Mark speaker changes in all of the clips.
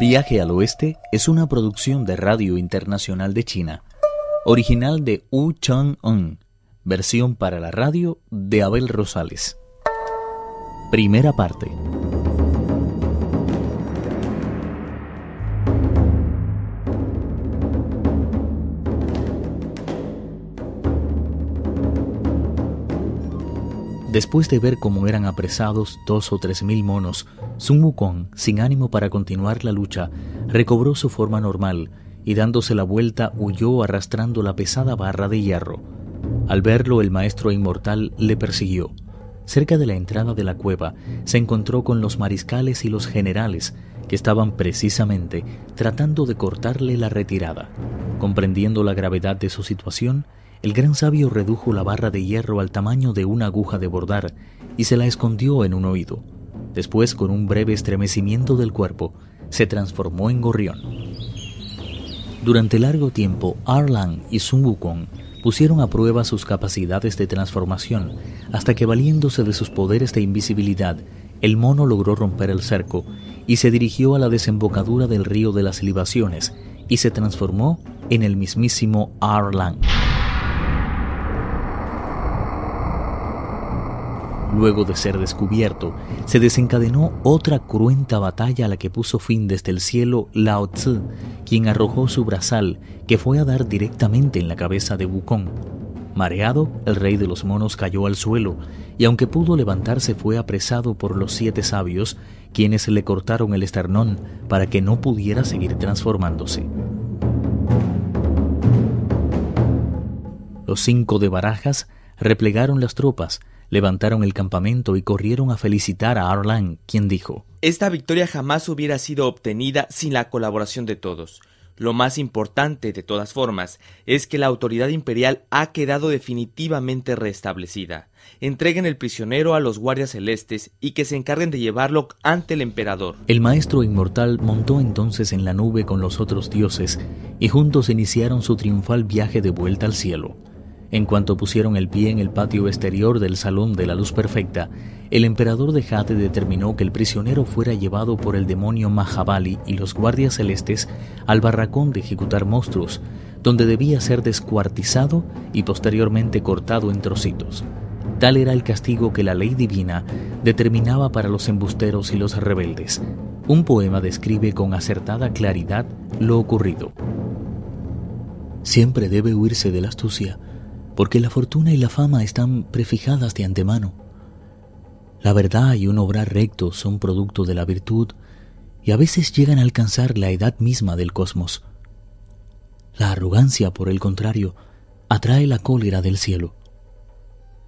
Speaker 1: Viaje al Oeste es una producción de Radio Internacional de China, original de Wu Chang-un, versión para la radio de Abel Rosales. Primera parte. Después de ver cómo eran apresados dos o tres mil monos, Sun Wukong, sin ánimo para continuar la lucha, recobró su forma normal y dándose la vuelta huyó arrastrando la pesada barra de hierro. Al verlo, el maestro inmortal le persiguió. Cerca de la entrada de la cueva se encontró con los mariscales y los generales que estaban precisamente tratando de cortarle la retirada. Comprendiendo la gravedad de su situación, el gran sabio redujo la barra de hierro al tamaño de una aguja de bordar y se la escondió en un oído. Después, con un breve estremecimiento del cuerpo, se transformó en gorrión. Durante largo tiempo, Arlan y Sun Wukong pusieron a prueba sus capacidades de transformación, hasta que valiéndose de sus poderes de invisibilidad, el mono logró romper el cerco y se dirigió a la desembocadura del río de las libaciones y se transformó en el mismísimo Arlan. Luego de ser descubierto, se desencadenó otra cruenta batalla a la que puso fin desde el cielo Lao Tzu, quien arrojó su brazal, que fue a dar directamente en la cabeza de Wukong. Mareado, el rey de los monos cayó al suelo, y aunque pudo levantarse fue apresado por los siete sabios, quienes le cortaron el esternón para que no pudiera seguir transformándose. Los cinco de barajas replegaron las tropas, levantaron el campamento y corrieron a felicitar a Arlan, quien dijo
Speaker 2: Esta victoria jamás hubiera sido obtenida sin la colaboración de todos. Lo más importante, de todas formas, es que la autoridad imperial ha quedado definitivamente restablecida. Entreguen el prisionero a los guardias celestes y que se encarguen de llevarlo ante el emperador.
Speaker 1: El maestro inmortal montó entonces en la nube con los otros dioses y juntos iniciaron su triunfal viaje de vuelta al cielo. En cuanto pusieron el pie en el patio exterior del Salón de la Luz Perfecta, el emperador de Jade determinó que el prisionero fuera llevado por el demonio Mahabali y los guardias celestes al barracón de ejecutar monstruos, donde debía ser descuartizado y posteriormente cortado en trocitos. Tal era el castigo que la ley divina determinaba para los embusteros y los rebeldes. Un poema describe con acertada claridad lo ocurrido. Siempre debe huirse de la astucia porque la fortuna y la fama están prefijadas de antemano. La verdad y un obrar recto son producto de la virtud y a veces llegan a alcanzar la edad misma del cosmos. La arrogancia, por el contrario, atrae la cólera del cielo.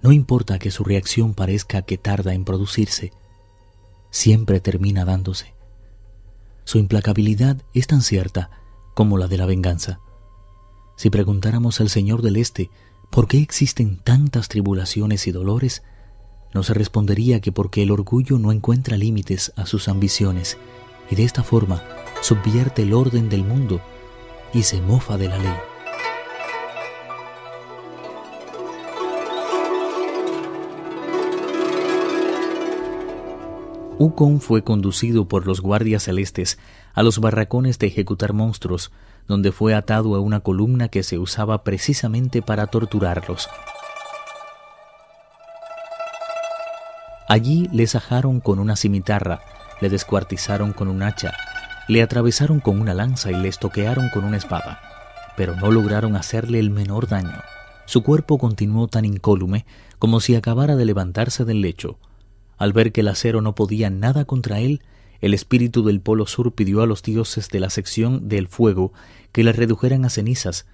Speaker 1: No importa que su reacción parezca que tarda en producirse, siempre termina dándose. Su implacabilidad es tan cierta como la de la venganza. Si preguntáramos al Señor del Este ¿Por qué existen tantas tribulaciones y dolores? No se respondería que porque el orgullo no encuentra límites a sus ambiciones y de esta forma subvierte el orden del mundo y se mofa de la ley. Ukon fue conducido por los guardias celestes a los barracones de ejecutar monstruos donde fue atado a una columna que se usaba precisamente para torturarlos. Allí le sajaron con una cimitarra, le descuartizaron con un hacha, le atravesaron con una lanza y le estoquearon con una espada, pero no lograron hacerle el menor daño. Su cuerpo continuó tan incólume como si acabara de levantarse del lecho. Al ver que el acero no podía nada contra él, el espíritu del Polo Sur pidió a los dioses de la sección del fuego que le redujeran a cenizas,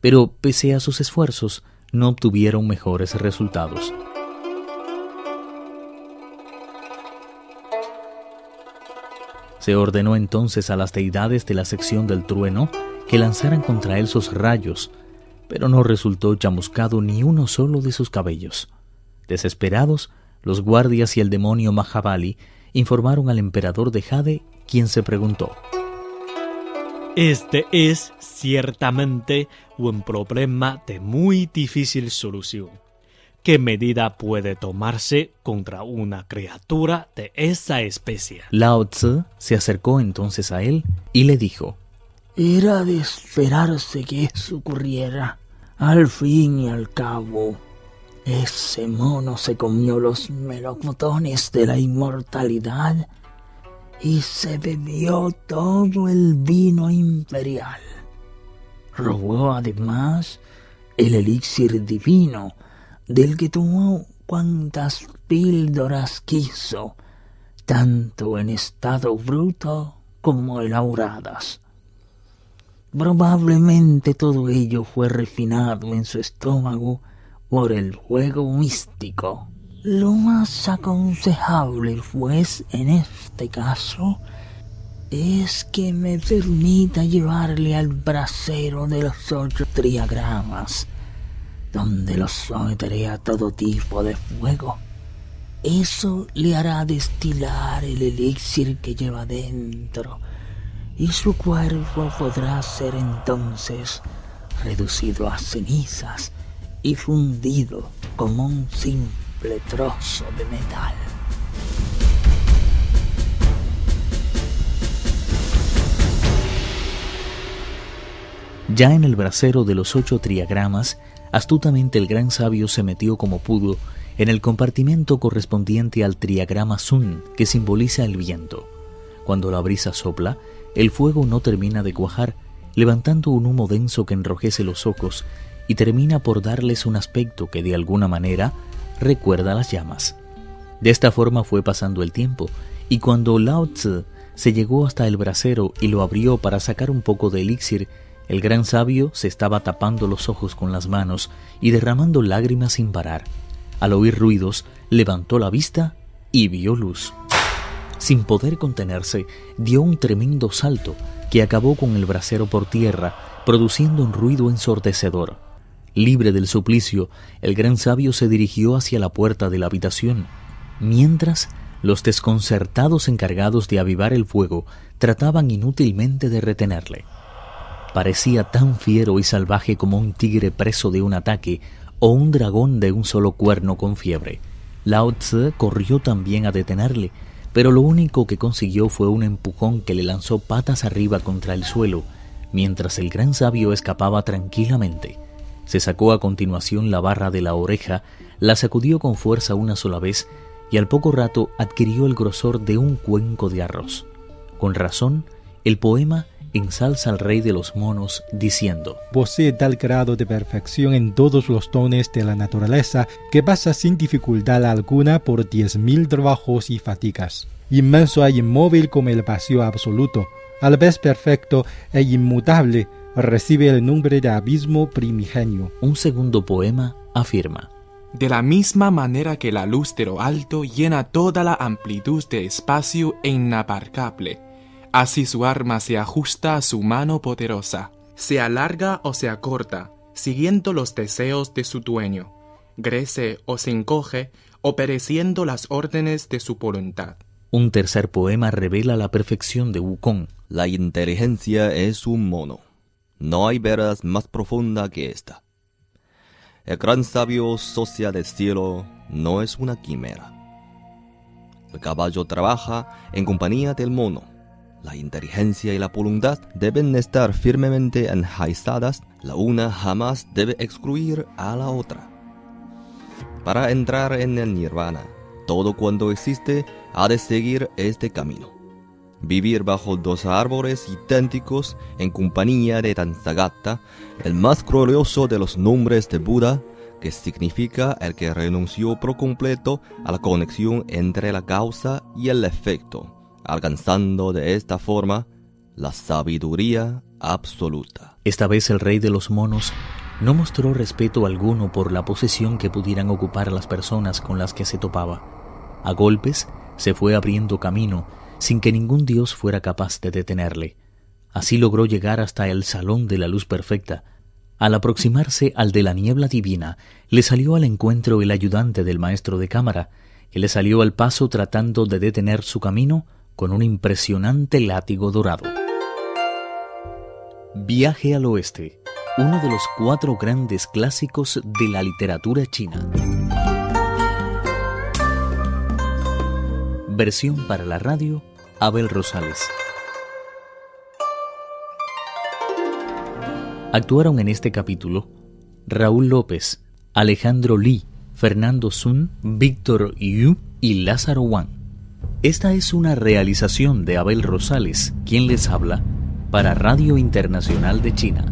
Speaker 1: pero pese a sus esfuerzos no obtuvieron mejores resultados. Se ordenó entonces a las deidades de la sección del trueno que lanzaran contra él sus rayos, pero no resultó chamuscado ni uno solo de sus cabellos. Desesperados, los guardias y el demonio Mahabali informaron al emperador de Jade, quien se preguntó.
Speaker 3: Este es ciertamente un problema de muy difícil solución. ¿Qué medida puede tomarse contra una criatura de esa especie?
Speaker 1: Lao Tzu se acercó entonces a él y le dijo,
Speaker 4: Era de esperarse que eso ocurriera. Al fin y al cabo, ese mono se comió los melocotones de la inmortalidad y se bebió todo el vino imperial. Robó además el elixir divino del que tomó cuantas píldoras quiso, tanto en estado bruto como elaboradas. Probablemente todo ello fue refinado en su estómago por el juego místico. Lo más aconsejable, pues, en este caso, es que me permita llevarle al brasero de los ocho triagramas donde los someteré a todo tipo de fuego. Eso le hará destilar el elixir que lleva dentro, y su cuerpo podrá ser entonces reducido a cenizas y fundido como un simple trozo de metal.
Speaker 1: Ya en el brasero de los ocho triagramas Astutamente el gran sabio se metió como pudo en el compartimento correspondiente al triagrama Sun, que simboliza el viento. Cuando la brisa sopla, el fuego no termina de cuajar, levantando un humo denso que enrojece los ojos y termina por darles un aspecto que de alguna manera recuerda las llamas. De esta forma fue pasando el tiempo, y cuando Lao Tzu se llegó hasta el brasero y lo abrió para sacar un poco de elixir, el gran sabio se estaba tapando los ojos con las manos y derramando lágrimas sin parar. Al oír ruidos, levantó la vista y vio luz. Sin poder contenerse, dio un tremendo salto que acabó con el brasero por tierra, produciendo un ruido ensordecedor. Libre del suplicio, el gran sabio se dirigió hacia la puerta de la habitación, mientras los desconcertados encargados de avivar el fuego trataban inútilmente de retenerle. Parecía tan fiero y salvaje como un tigre preso de un ataque o un dragón de un solo cuerno con fiebre. Lao Tzu corrió también a detenerle, pero lo único que consiguió fue un empujón que le lanzó patas arriba contra el suelo, mientras el gran sabio escapaba tranquilamente. Se sacó a continuación la barra de la oreja, la sacudió con fuerza una sola vez y al poco rato adquirió el grosor de un cuenco de arroz. Con razón, el poema ensalza al rey de los monos diciendo,
Speaker 5: Posee tal grado de perfección en todos los tones de la naturaleza que pasa sin dificultad alguna por diez mil trabajos y fatigas. Inmenso e inmóvil como el vacío absoluto, al vez perfecto e inmutable, recibe el nombre de abismo primigenio.
Speaker 1: Un segundo poema afirma,
Speaker 6: de la misma manera que la luz de lo alto llena toda la amplitud de espacio inabarcable, Así su arma se ajusta a su mano poderosa, se alarga o se acorta, siguiendo los deseos de su dueño, crece o se encoge, pereciendo las órdenes de su voluntad.
Speaker 1: Un tercer poema revela la perfección de Wukong.
Speaker 7: La inteligencia es un mono. No hay veras más profunda que esta. El gran sabio socia del cielo no es una quimera. El caballo trabaja en compañía del mono la inteligencia y la voluntad deben estar firmemente enraizadas, la una jamás debe excluir a la otra. Para entrar en el nirvana, todo cuanto existe ha de seguir este camino. Vivir bajo dos árboles idénticos en compañía de Tanzagata, el más glorioso de los nombres de Buda, que significa el que renunció por completo a la conexión entre la causa y el efecto alcanzando de esta forma la sabiduría absoluta.
Speaker 1: Esta vez el rey de los monos no mostró respeto alguno por la posesión que pudieran ocupar las personas con las que se topaba. A golpes se fue abriendo camino sin que ningún dios fuera capaz de detenerle. Así logró llegar hasta el Salón de la Luz Perfecta. Al aproximarse al de la niebla divina, le salió al encuentro el ayudante del maestro de cámara, que le salió al paso tratando de detener su camino con un impresionante látigo dorado. Viaje al Oeste, uno de los cuatro grandes clásicos de la literatura china. Versión para la radio Abel Rosales. Actuaron en este capítulo Raúl López, Alejandro Lee, Fernando Sun, Víctor Yu y Lázaro Wang. Esta es una realización de Abel Rosales, quien les habla, para Radio Internacional de China.